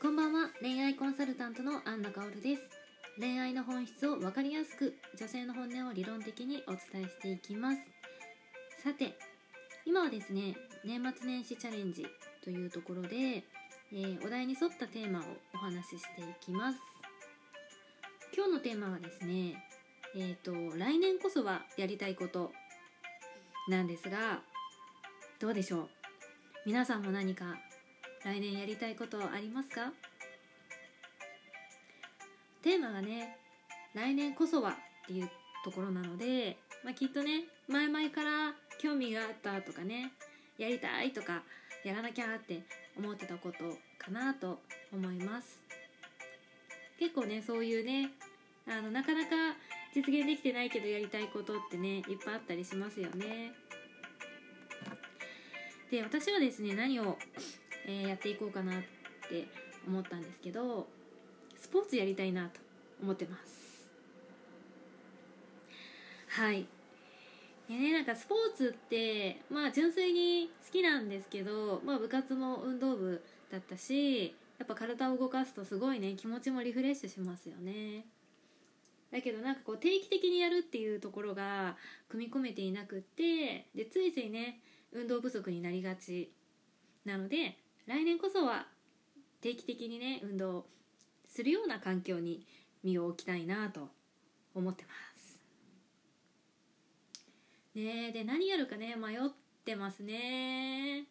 こんばんは。恋愛コンサルタントのアンナカオルです。恋愛の本質を分かりやすく女性の本音を理論的にお伝えしていきます。さて今はですね年末年始チャレンジというところで、えー、お題に沿ったテーマをお話ししていきます。今日のテーマはですねえっ、ー、と来年こそはやりたいことなんですがどうでしょう？皆さんも何か来年やりたいことありますか？テーマがね来年こそはっていうところなので、まあ、きっとね前々から興味があったとかねやりたいとかやらなきゃって思ってたことかなと思います。結構ねそういうねあのなかなか実現できてないけどやりたいことってねいっぱいあったりしますよね。で私はですね何をえー、やっていこうかなって思ったんですけどスポーツやりたいなと思ってます。はい。でねなんかスポーツってまあ純粋に好きなんですけど、まあ、部活も運動部だったしやっぱ体を動かすとすごいね気持ちもリフレッシュしますよね。だけどなんかこう定期的にやるっていうところが組み込めていなくってでついついね運動不足になりがちなので来年こそは定期的にね運動するような環境に身を置きたいなと思ってます。ねで何やるかね迷ってますね。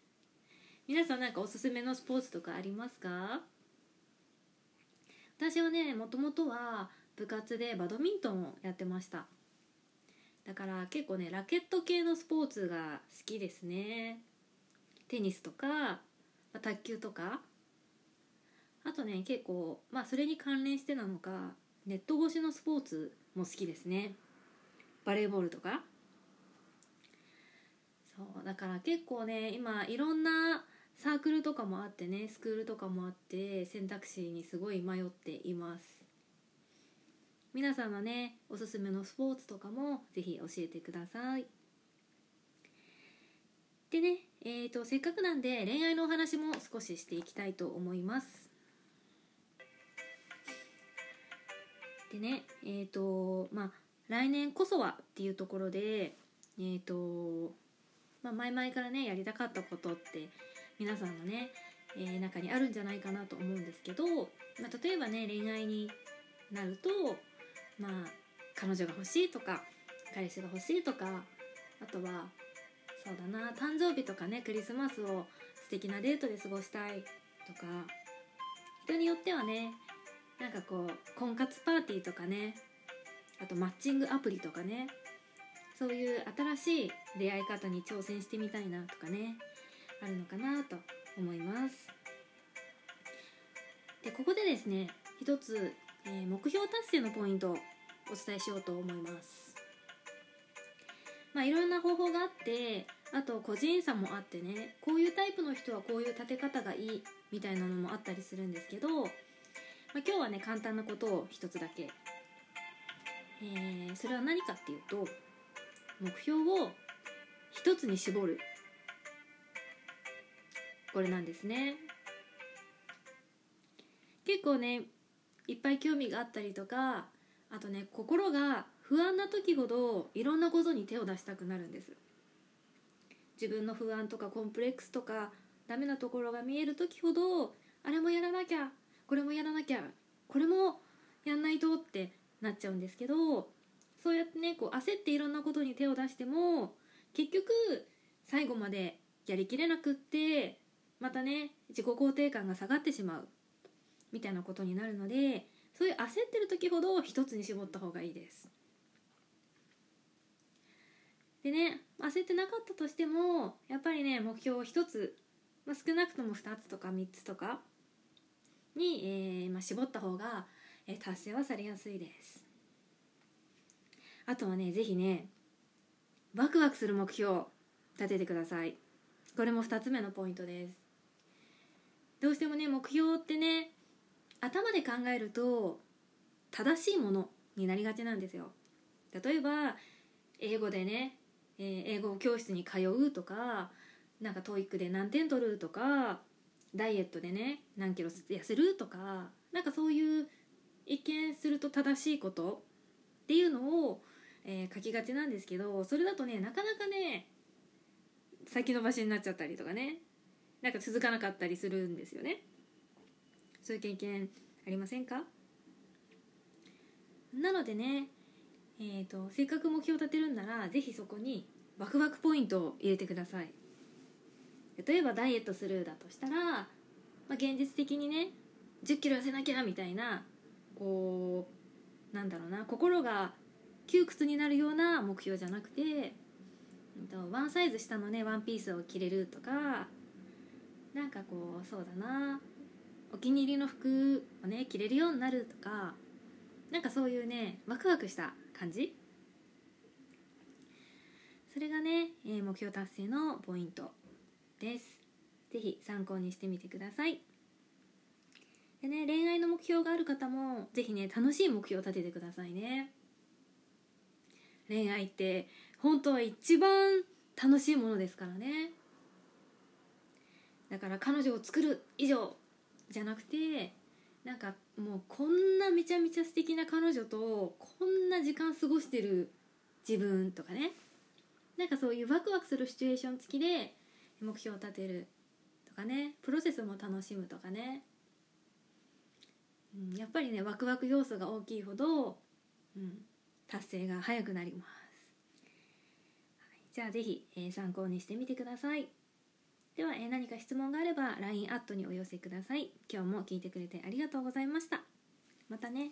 皆さんなんかおすすめのスポーツとかありますか？私はねもともとは部活でバドミントンをやってました。だから結構ねラケット系のスポーツが好きですね。テニスとか、卓球とか？あとね結構まあそれに関連してなのかネット越しのスポーツも好きですね。バレーボールとか？そうだから結構ね今いろんなサークルとかもあってねスクールとかもあって選択肢にすごい迷っています。皆さんのねおすすめのスポーツとかも是非教えてください。でね、えーと、せっかくなんで恋愛のお話も少ししていきたいと思います。でねえっ、ー、とまあ来年こそはっていうところでえっ、ー、と、まあ、前々からねやりたかったことって皆さんのね、えー、中にあるんじゃないかなと思うんですけど、まあ、例えばね恋愛になるとまあ彼女が欲しいとか彼氏が欲しいとかあとはそうだな。誕生日とかねクリスマスを素敵なデートで過ごしたいとか人によってはねなんかこう婚活パーティーとかねあとマッチングアプリとかねそういう新しい出会い方に挑戦してみたいなとかねあるのかなと思います。でここでですね一つ、えー、目標達成のポイントをお伝えしようと思います。まあいろんな方法があってあと個人差もあってねこういうタイプの人はこういう立て方がいいみたいなのもあったりするんですけど、まあ、今日はね簡単なことを一つだけ、えー、それは何かっていうと目標を一つに絞る。これなんですね。結構ねいっぱい興味があったりとかあとね心が不安な時ほどいろんなことに手を出したくなるんです。自分の不安とかコンプレックスとかダメなところが見える時ほどあれもやらなきゃこれもやらなきゃこれもやんないとってなっちゃうんですけどそうやってねこう焦っていろんなことに手を出しても結局最後までやりきれなくってまたね自己肯定感が下がってしまうみたいなことになるのでそういう焦ってる時ほど一つに絞った方がいいです。でね焦ってなかったとしてもやっぱりね目標を1つ、まあ、少なくとも2つとか3つとかに、えーまあ、絞った方が、えー、達成はされやすいです。あとはね是非ねワクワクする目標立ててください。これも2つ目のポイントです。どうしてもね目標ってね頭で考えると正しいものになりがちなんですよ。例えば英語でねえー、英語教室に通うとかなんか TOEIC で何点取るとかダイエットでね何キロ痩せるとかなんかそういう一見すると正しいことっていうのを、えー書きがちなんですけどそれだとねなかなかね先延ばしになっちゃったりとかねなんか続かなかったりするんですよね。そういう経験ありませんか？なのでね、えー、とせっかく目標を立てるんならぜひそこにワクワクポイントを入れてください。例えばダイエットするだとしたら、まあ、現実的にね1 0キロ痩せなきゃみたいなこうなんだろうな心が窮屈になるような目標じゃなくてうんとワンサイズ下のねワンピースを着れるとかなんかこうそうだなお気に入りの服をね着れるようになるとかなんかそういうねワクワクした感じ。それがね、えー目標達成のポイントです。ぜひ参考にしてみてください。でね恋愛の目標がある方もぜひね楽しい目標を立ててくださいね。恋愛って本当は一番楽しいものですからね。だから彼女を作る以上じゃなくてなんかもうこんなめちゃめちゃ素敵な彼女とこんな時間過ごしてる自分とかね。なんかそういうワクワクするシチュエーション付きで目標を立てるとかね。プロセスも楽しむとかね、うん、やっぱりねワクワク要素が大きいほど、うん、達成が早くなります、じゃあぜひ、えー参考にしてみてください。では、えー何か質問があれば LINE アットにお寄せください。今日も聞いてくれてありがとうございました。またね。